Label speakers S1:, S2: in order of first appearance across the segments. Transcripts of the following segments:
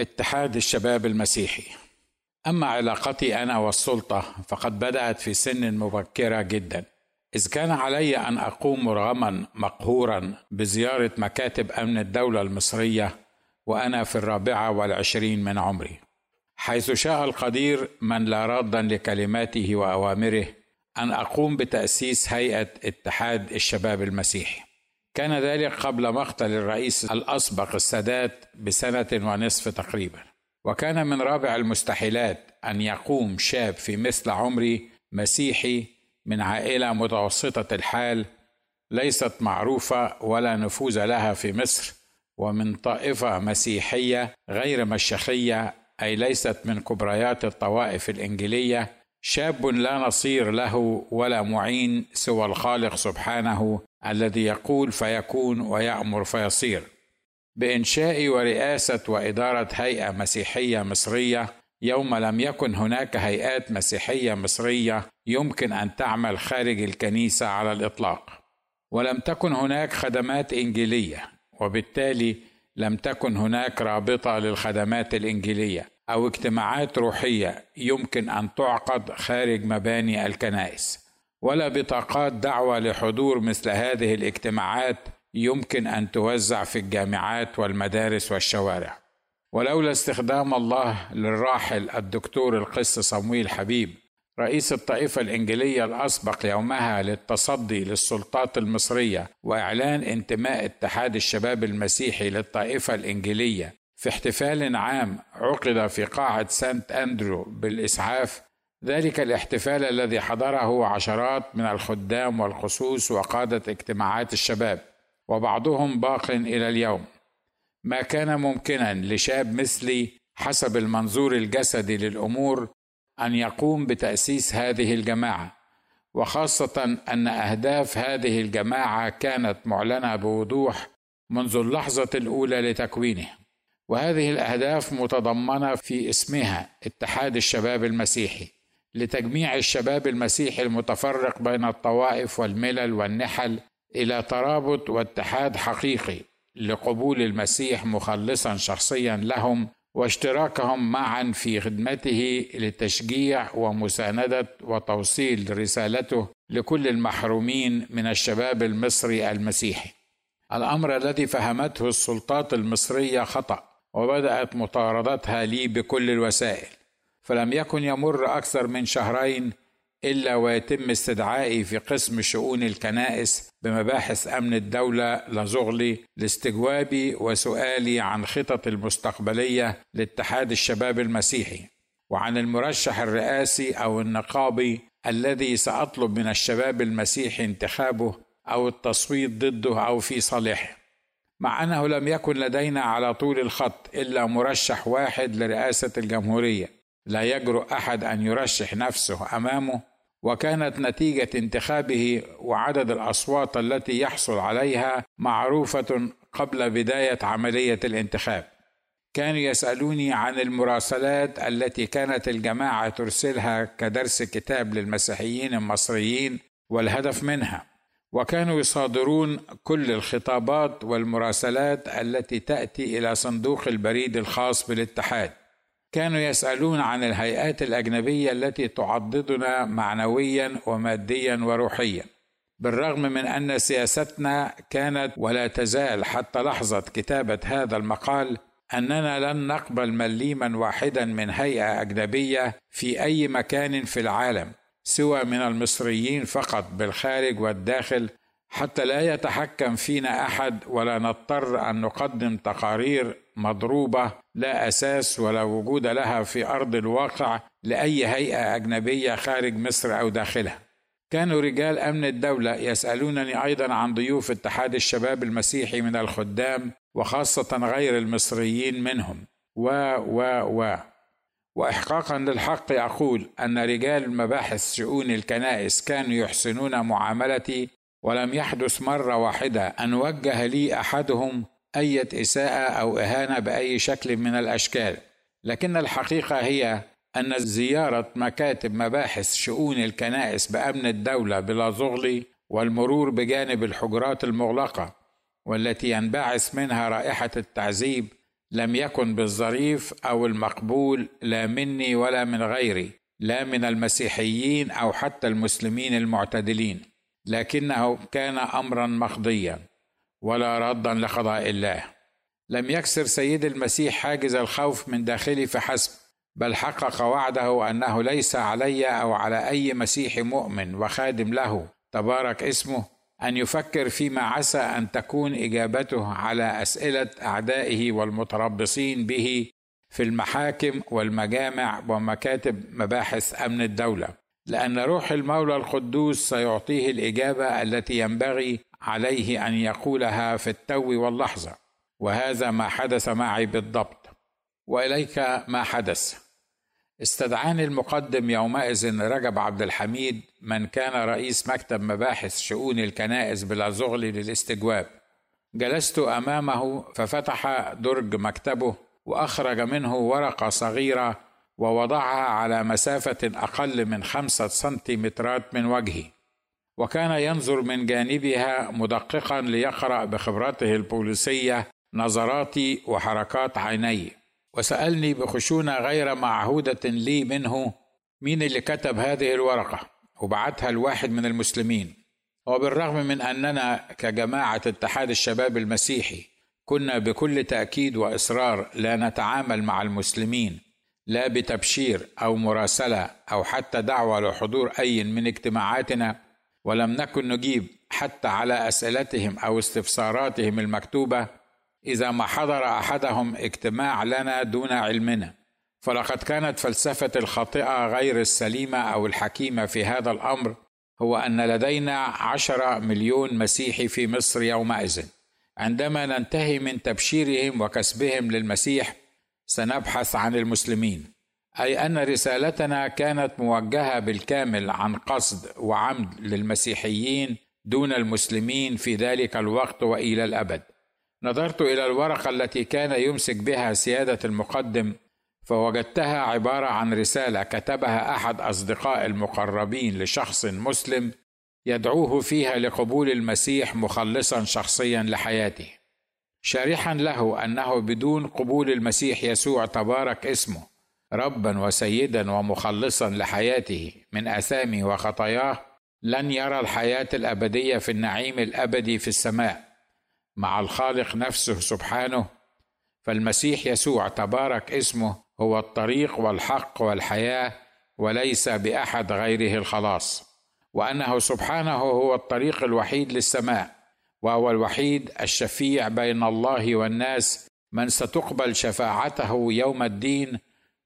S1: اتحاد الشباب المسيحي. أما علاقتي أنا والسلطة فقد بدأت في سن مبكرة جدا. إذ كان علي أن أقوم مرغما مقهورا بزيارة مكاتب أمن الدولة المصرية وأنا في الرابعة والعشرين من عمري. حيث شاء القدير من لا رادا لكلماته وأوامره أن أقوم بتأسيس هيئة اتحاد الشباب المسيحي. كان ذلك قبل مقتل الرئيس الأسبق السادات بسنة ونصف تقريبا. وكان من رابع المستحيلات أن يقوم شاب في مثل عمري مسيحي من عائلة متوسطة الحال ليست معروفة ولا نفوذ لها في مصر ومن طائفة مسيحية غير مشيخية أي ليست من كبريات الطوائف الإنجيلية شاب لا نصير له ولا معين سوى الخالق سبحانه الذي يقول فيكون ويأمر فيصير. بإنشاء ورئاسة وإدارة هيئة مسيحية مصرية يوم لم يكن هناك هيئات مسيحية مصرية يمكن أن تعمل خارج الكنيسة على الإطلاق. ولم تكن هناك خدمات إنجيلية وبالتالي لم تكن هناك رابطة للخدمات الإنجيلية أو اجتماعات روحية يمكن أن تعقد خارج مباني الكنائس. ولا بطاقات دعوة لحضور مثل هذه الاجتماعات يمكن أن توزع في الجامعات والمدارس والشوارع. ولولا استخدام الله للراحل الدكتور القس صمويل حبيب رئيس الطائفة الإنجيلية الأسبق يومها للتصدي للسلطات المصرية وإعلان انتماء اتحاد الشباب المسيحي للطائفة الإنجيلية في احتفال عام عقد في قاعة سانت أندرو بالإسعاف ذلك الاحتفال الذي حضره عشرات من الخدام والخصوص وقادة اجتماعات الشباب وبعضهم باق إلى اليوم. ما كان ممكنا لشاب مثلي حسب المنظور الجسدي للأمور أن يقوم بتأسيس هذه الجماعة وخاصة أن أهداف هذه الجماعة كانت معلنة بوضوح منذ اللحظة الأولى لتكوينه وهذه الأهداف متضمنة في اسمها اتحاد الشباب المسيحي. لتجميع الشباب المسيحي المتفرق بين الطوائف والملل والنحل إلى ترابط واتحاد حقيقي لقبول المسيح مخلصا شخصيا لهم واشتراكهم معا في خدمته لتشجيع ومساندة وتوصيل رسالته لكل المحرومين من الشباب المصري المسيحي. الأمر الذي فهمته السلطات المصرية خطأ وبدأت مطاردتها لي بكل الوسائل. فلم يكن يمر أكثر من شهرين إلا ويتم استدعائي في قسم شؤون الكنائس بمباحث أمن الدولة لزغلي لاستجوابي وسؤالي عن خطط المستقبلية لاتحاد الشباب المسيحي وعن المرشح الرئاسي أو النقابي الذي سأطلب من الشباب المسيحي انتخابه أو التصويت ضده أو في صالحه. مع أنه لم يكن لدينا على طول الخط إلا مرشح واحد لرئاسة الجمهورية. لا يجرؤ أحد أن يرشح نفسه أمامه. وكانت نتيجة انتخابه وعدد الأصوات التي يحصل عليها معروفة قبل بداية عملية الانتخاب. كانوا يسألوني عن المراسلات التي كانت الجماعة ترسلها كدرس كتاب للمسيحيين المصريين والهدف منها. وكانوا يصادرون كل الخطابات والمراسلات التي تأتي إلى صندوق البريد الخاص بالاتحاد. كانوا يسألون عن الهيئات الأجنبية التي تعضدنا معنويا وماديا وروحيا بالرغم من أن سياستنا كانت ولا تزال حتى لحظة كتابة هذا المقال أننا لن نقبل مليما واحدا من هيئة أجنبية في أي مكان في العالم سوى من المصريين فقط بالخارج والداخل حتى لا يتحكم فينا أحد ولا نضطر أن نقدم تقارير مضروبة لا أساس ولا وجود لها في أرض الواقع لأي هيئة أجنبية خارج مصر أو داخلها. كانوا رجال أمن الدولة يسألونني أيضا عن ضيوف اتحاد الشباب المسيحي من الخدام وخاصة غير المصريين منهم. و و و. واحقاقا للحق أقول أن رجال مباحث شؤون الكنائس كانوا يحسنون معاملتي ولم يحدث مرة واحدة أن وجه لي أحدهم اية إساءة أو إهانة بأي شكل من الأشكال. لكن الحقيقة هي أن زيارة مكاتب مباحث شؤون الكنائس بأمن الدولة بلا زغل والمرور بجانب الحجرات المغلقة والتي ينبعث منها رائحة التعذيب لم يكن بالظريف أو المقبول لا مني ولا من غيري لا من المسيحيين أو حتى المسلمين المعتدلين. لكنه كان امرا مقضيا. ولا ردا لقضاء الله. لم يكسر سيد المسيح حاجز الخوف من داخلي فحسب بل حقق وعده أنه ليس علي أو على أي مسيحي مؤمن وخادم له. تبارك اسمه. أن يفكر فيما عسى أن تكون إجابته على أسئلة أعدائه والمتربصين به في المحاكم والمجامع ومكاتب مباحث أمن الدولة. لأن روح المولى القدوس سيعطيه الإجابة التي ينبغي عليه أن يقولها في التو واللحظة. وهذا ما حدث معي بالضبط. وإليك ما حدث. استدعاني المقدم يومئذ رجب عبد الحميد من كان رئيس مكتب مباحث شؤون الكنائس بالأزغل للاستجواب. جلست أمامه ففتح درج مكتبه وأخرج منه ورقة صغيرة ووضعها على مسافة أقل من خمسة سنتيمترات من وجهي وكان ينظر من جانبها مدققا ليقرأ بخبرته البوليسية نظراتي وحركات عيني وسألني بخشونة غير معهودة لي منه مين اللي كتب هذه الورقة؟ وبعتها لواحد من المسلمين. وبالرغم من أننا كجماعة اتحاد الشباب المسيحي كنا بكل تأكيد وإصرار لا نتعامل مع المسلمين لا بتبشير أو مراسلة أو حتى دعوة لحضور أي من اجتماعاتنا ولم نكن نجيب حتى على أسئلتهم أو استفساراتهم المكتوبة. إذا ما حضر أحدهم اجتماع لنا دون علمنا. فلقد كانت فلسفة الخاطئة غير السليمة أو الحكيمة في هذا الأمر هو أن لدينا عشرة مليون مسيحي في مصر يومئذ. عندما ننتهي من تبشيرهم وكسبهم للمسيح سنبحث عن المسلمين. أي أن رسالتنا كانت موجهة بالكامل عن قصد وعمد للمسيحيين دون المسلمين في ذلك الوقت وإلى الأبد. نظرت إلى الورقة التي كان يمسك بها سيادة المقدم فوجدتها عبارة عن رسالة كتبها أحد أصدقاء المقربين لشخص مسلم يدعوه فيها لقبول المسيح مخلصا شخصيا لحياته. شارحا له أنه بدون قبول المسيح يسوع تبارك اسمه ربا وسيدا ومخلصا لحياته من آثامه وخطاياه لن يرى الحياة الأبدية في النعيم الأبدي في السماء مع الخالق نفسه سبحانه. فالمسيح يسوع تبارك اسمه هو الطريق والحق والحياة وليس بأحد غيره الخلاص وأنه سبحانه هو الطريق الوحيد للسماء. وهو الوحيد الشفيع بين الله والناس من ستقبل شفاعته يوم الدين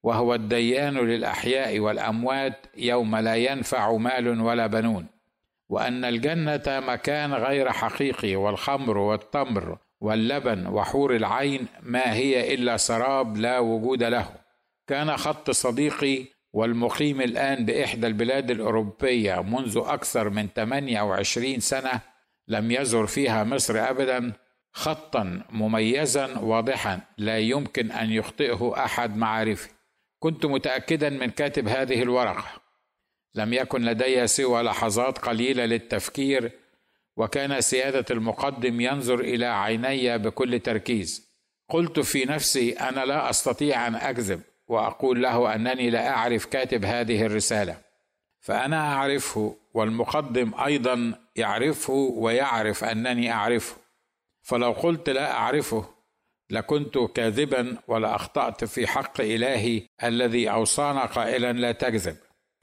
S1: وهو الديان للأحياء والأموات يوم لا ينفع مال ولا بنون. وأن الجنة مكان غير حقيقي والخمر والتمر واللبن وحور العين ما هي إلا سراب لا وجود له. كان خط صديقي والمقيم الآن بإحدى البلاد الأوروبية منذ أكثر من 28 سنة لم يزر فيها مصر ابدا خطا مميزا واضحا لا يمكن أن يخطئه أحد معارفه كنت متاكدا من كاتب هذه الورقة. لم يكن لدي سوى لحظات قليلة للتفكير وكان سيادة المقدم ينظر إلى عيني بكل تركيز. قلت في نفسي أنا لا أستطيع أن أكذب وأقول له أنني لا أعرف كاتب هذه الرسالة. فأنا أعرفه والمقدم أيضا يعرفه ويعرف أنني أعرفه. فلو قلت لا أعرفه لكنت كاذبا ولأخطأت في حق إلهي الذي اوصانا قائلا لا تكذب.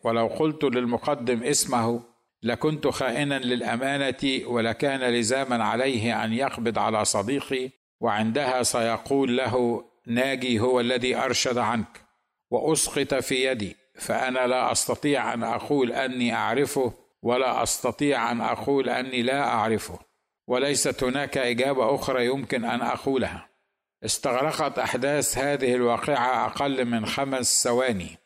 S1: ولو قلت للمقدم اسمه لكنت خائنا للأمانة ولكان لزاما عليه أن يقبض على صديقي وعندها سيقول له ناجي هو الذي أرشد عنك وأسقط في يدي. فأنا لا أستطيع أن أقول أني أعرفه ولا أستطيع أن أقول أني لا أعرفه. وليست هناك إجابة أخرى يمكن أن أقولها. استغرقت أحداث هذه الواقعة أقل من خمس ثواني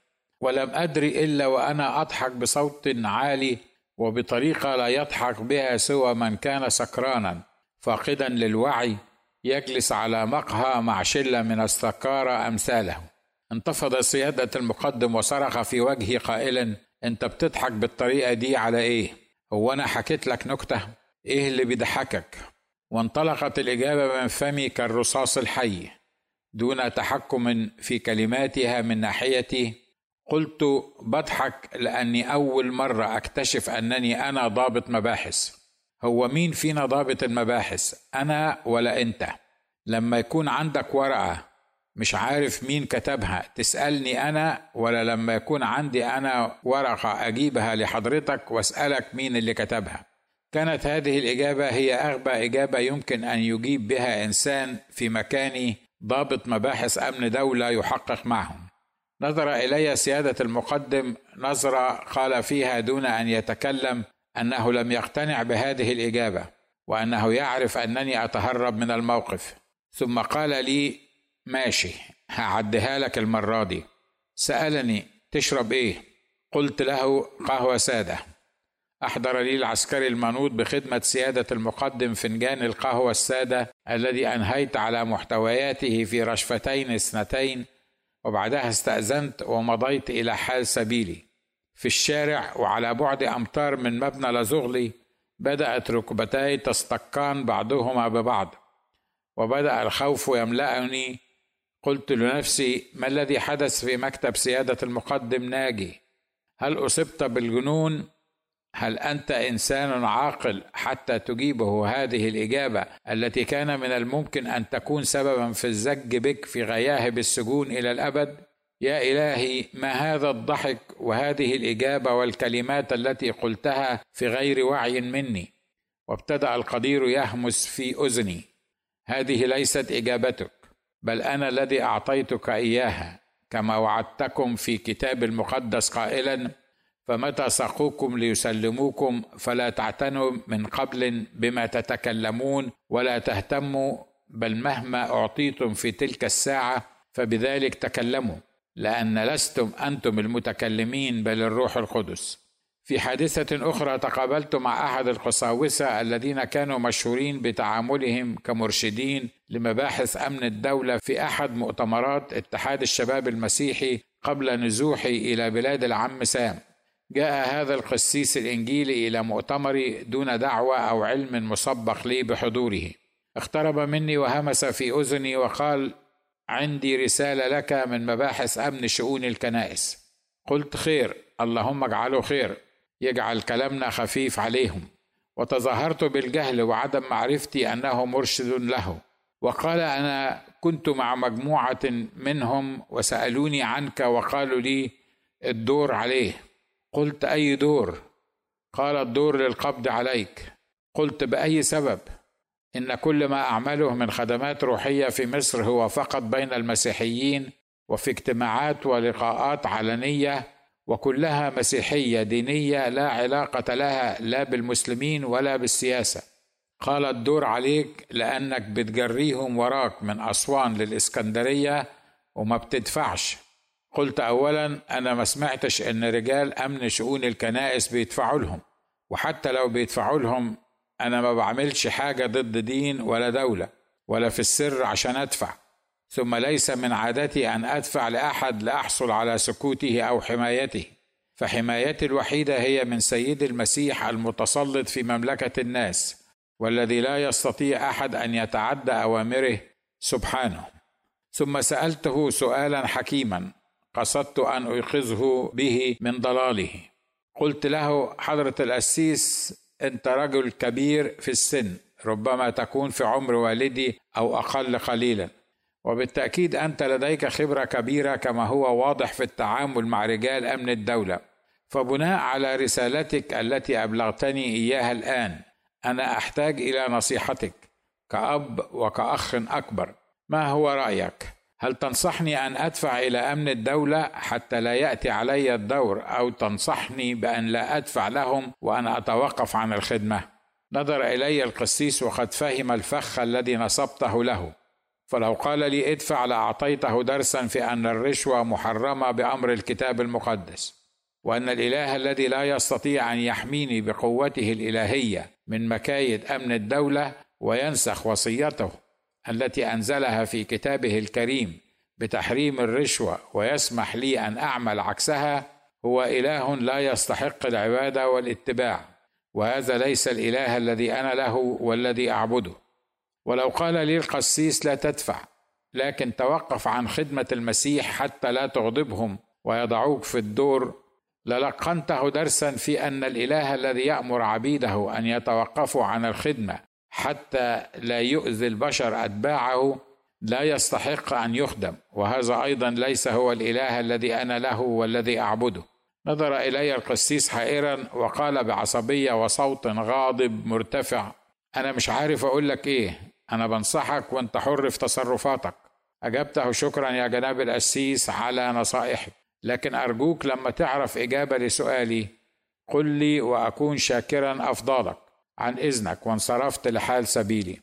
S1: ولم أدري إلا وأنا أضحك بصوت عالي وبطريقة لا يضحك بها سوى من كان سكرانا. فاقدا للوعي يجلس على مقهى مع شلة من السكارى أمثاله. انتفض سيادة المقدم وصرخ في وجهي قائلا أنت بتضحك بالطريقة دي على إيه؟ هو أنا حكيت لك نكتة؟ إيه اللي بيضحكك؟ وانطلقت الإجابة من فمي كالرصاص الحي دون تحكم في كلماتها من ناحيتي قلت بضحك لأني أول مرة أكتشف أنني أنا ضابط مباحث. هو مين فينا ضابط المباحث؟ أنا ولا أنت؟ لما يكون عندك ورقة مش عارف مين كتبها. تسألني أنا ولا لما يكون عندي أنا ورقة أجيبها لحضرتك وأسألك مين اللي كتبها. كانت هذه الإجابة هي أغبى إجابة يمكن أن يجيب بها إنسان في مكاني ضابط مباحث أمن دولة يحقق معهم. نظر إلي سيادة المقدم نظرة قال فيها دون أن يتكلم أنه لم يقتنع بهذه الإجابة وأنه يعرف أنني أتهرب من الموقف. ثم قال لي ماشي هعديها لك المرة دي. سألني تشرب إيه؟ قلت له قهوة سادة. أحضر لي العسكري المنوط بخدمة سيادة المقدم فنجان القهوة السادة الذي أنهيت على محتوياته في رشفتين اثنتين وبعدها استأذنت ومضيت إلى حال سبيلي. في الشارع وعلى بعد أمتار من مبنى لزغلي بدأت ركبتاي تصطكان بعضهما ببعض وبدأ الخوف يملأني قلت لنفسي ما الذي حدث في مكتب سيادة المقدم ناجي؟ هل أصبت بالجنون؟ هل أنت إنسان عاقل حتى تجيبه هذه الإجابة التي كان من الممكن أن تكون سببا في الزج بك في غياهب السجون إلى الأبد؟ يا إلهي ما هذا الضحك وهذه الإجابة والكلمات التي قلتها في غير وعي مني؟ وابتدأ القدير يهمس في أذني. هذه ليست إجابتك. بل أنا الذي أعطيتك إياها كما وعدتكم في كتاب المقدس قائلا فمتى سقوكم ليسلموكم فلا تعتنوا من قبل بما تتكلمون ولا تهتموا بل مهما أعطيتم في تلك الساعة فبذلك تكلموا لأن لستم أنتم المتكلمين بل الروح القدس. في حادثة أخرى تقابلت مع أحد القساوسة الذين كانوا مشهورين بتعاملهم كمرشدين لمباحث أمن الدولة في أحد مؤتمرات اتحاد الشباب المسيحي قبل نزوحي إلى بلاد العم سام. جاء هذا القسيس الإنجيلي إلى مؤتمري دون دعوة أو علم مسبق لي بحضوره. اقترب مني وهمس في أذني وقال عندي رسالة لك من مباحث أمن شؤون الكنائس. قلت خير اللهم اجعله خير. يجعل كلامنا خفيف عليهم. وتظاهرت بالجهل وعدم معرفتي أنه مرشد له. وقال أنا كنت مع مجموعة منهم وسألوني عنك وقالوا لي الدور عليه. قلت أي دور؟ قال الدور للقبض عليك. قلت بأي سبب؟ إن كل ما أعمله من خدمات روحية في مصر هو فقط بين المسيحيين وفي اجتماعات ولقاءات علنية وكلها مسيحية دينية لا علاقة لها لا بالمسلمين ولا بالسياسة. قال الدور عليك لأنك بتجريهم وراك من أسوان للإسكندرية وما بتدفعش. قلت اولا أنا ما سمعتش إن رجال أمن شؤون الكنائس بيدفعوا لهم وحتى لو بيدفعوا لهم أنا ما بعملش حاجة ضد دين ولا دولة ولا في السر عشان أدفع. ثم ليس من عادتي أن أدفع لأحد لأحصل على سكوته أو حمايته. فحمايتي الوحيدة هي من سيد المسيح المتسلط في مملكة الناس والذي لا يستطيع أحد أن يتعدى أوامره سبحانه. ثم سألته سؤالا حكيما قصدت أن أيقظه به من ضلاله. قلت له حضرة القسيس أنت رجل كبير في السن ربما تكون في عمر والدي أو أقل قليلا. وبالتأكيد أنت لديك خبرة كبيرة كما هو واضح في التعامل مع رجال أمن الدولة. فبناء على رسالتك التي أبلغتني إياها الآن أنا أحتاج إلى نصيحتك كأب وكأخ أكبر. ما هو رأيك؟ هل تنصحني أن أدفع إلى أمن الدولة حتى لا يأتي علي الدور أو تنصحني بأن لا أدفع لهم وأن أتوقف عن الخدمة؟ نظر إلي القسيس وقد فهم الفخ الذي نصبته له. فلو قال لي ادفع لأعطيته درسا في أن الرشوة محرمة بأمر الكتاب المقدس وأن الإله الذي لا يستطيع أن يحميني بقوته الإلهية من مكايد أمن الدولة وينسخ وصيته التي أنزلها في كتابه الكريم بتحريم الرشوة ويسمح لي أن أعمل عكسها هو إله لا يستحق العبادة والاتباع وهذا ليس الإله الذي أنا له والذي أعبده. ولو قال لي القسيس لا تدفع لكن توقف عن خدمة المسيح حتى لا تغضبهم ويضعوك في الدور. للقنته درسا في أن الإله الذي يأمر عبيده أن يتوقفوا عن الخدمة حتى لا يؤذي البشر أتباعه لا يستحق أن يخدم. وهذا أيضا ليس هو الإله الذي أنا له والذي أعبده. نظر إلي القسيس حائرا وقال بعصبية وصوت غاضب مرتفع أنا مش عارف أقول لك إيه أنا بنصحك وأنت حر في تصرفاتك. أجبته شكرا يا جناب القسيس على نصائحك. لكن أرجوك لما تعرف إجابة لسؤالي قل لي وأكون شاكرا أفضالك عن إذنك وانصرفت لحال سبيلي.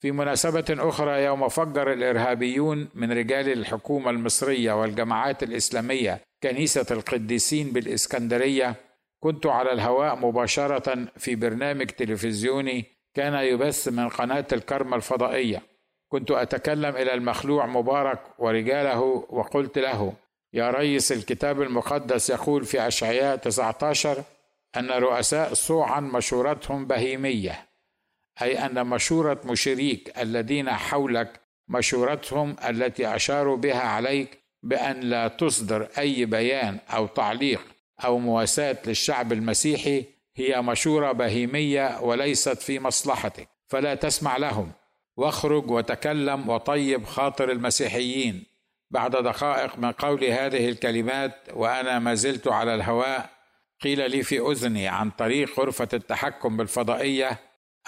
S1: في مناسبة أخرى يوم فجر الإرهابيون من رجال الحكومة المصرية والجماعات الإسلامية كنيسة القديسين بالإسكندرية كنت على الهواء مباشرة في برنامج تلفزيوني كان يبث من قناة الكرمة الفضائية. كنت أتكلم إلى المخلوع مبارك ورجاله وقلت له يا ريس الكتاب المقدس يقول في أشعياء 19 أن رؤساء صوعا مشورتهم بهيمية أي أن مشورة مشريك الذين حولك مشورتهم التي أشاروا بها عليك بأن لا تصدر أي بيان أو تعليق أو مواساة للشعب المسيحي هي مشورة بهيمية وليست في مصلحتك فلا تسمع لهم. واخرج وتكلم وطيب خاطر المسيحيين. بعد دقائق من قول هذه الكلمات وأنا ما زلت على الهواء قيل لي في أذني عن طريق غرفة التحكم بالفضائية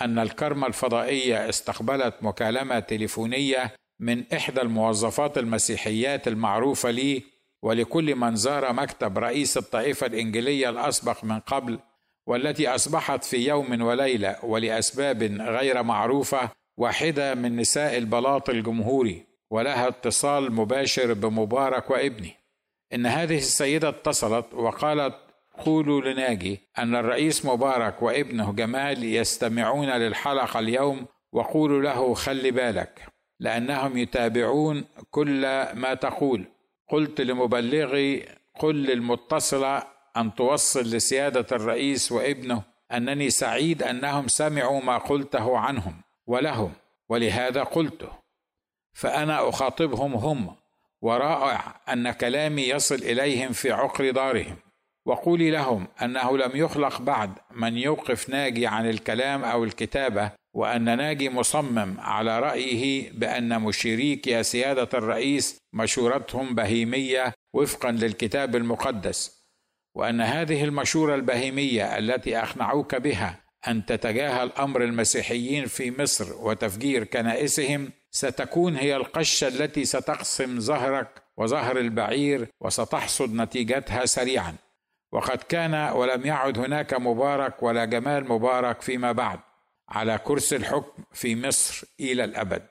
S1: أن الكرمه الفضائية استقبلت مكالمة تليفونية من إحدى الموظفات المسيحيات المعروفة لي ولكل من زار مكتب رئيس الطائفة الانجيليه الأسبق من قبل والتي أصبحت في يوم وليلة ولأسباب غير معروفة واحدة من نساء البلاط الجمهوري ولها اتصال مباشر بمبارك وابني إن هذه السيدة اتصلت وقالت قولوا لناجي أن الرئيس مبارك وابنه جمال يستمعون للحلقة اليوم وقولوا له خلي بالك لأنهم يتابعون كل ما تقول. قلت لمبلغي قل للمتصلة أن توصل لسيادة الرئيس وابنه أنني سعيد أنهم سمعوا ما قلته عنهم ولهم ولهذا قلته. فأنا أخاطبهم هم ورائع أن كلامي يصل إليهم في عقر دارهم وقولي لهم أنه لم يخلق بعد من يوقف ناجي عن الكلام أو الكتابة وأن ناجي مصمم على رأيه بأن مشيريك يا سيادة الرئيس مشورتهم بهيمية وفقا للكتاب المقدس. وأن هذه المشورة البهيمية التي أقنعوك بها أن تتجاهل أمر المسيحيين في مصر وتفجير كنائسهم ستكون هي القشة التي ستقسم ظهرك وظهر البعير وستحصد نتيجتها سريعا. وقد كان ولم يعد هناك مبارك ولا جمال مبارك فيما بعد على كرسي الحكم في مصر إلى الأبد.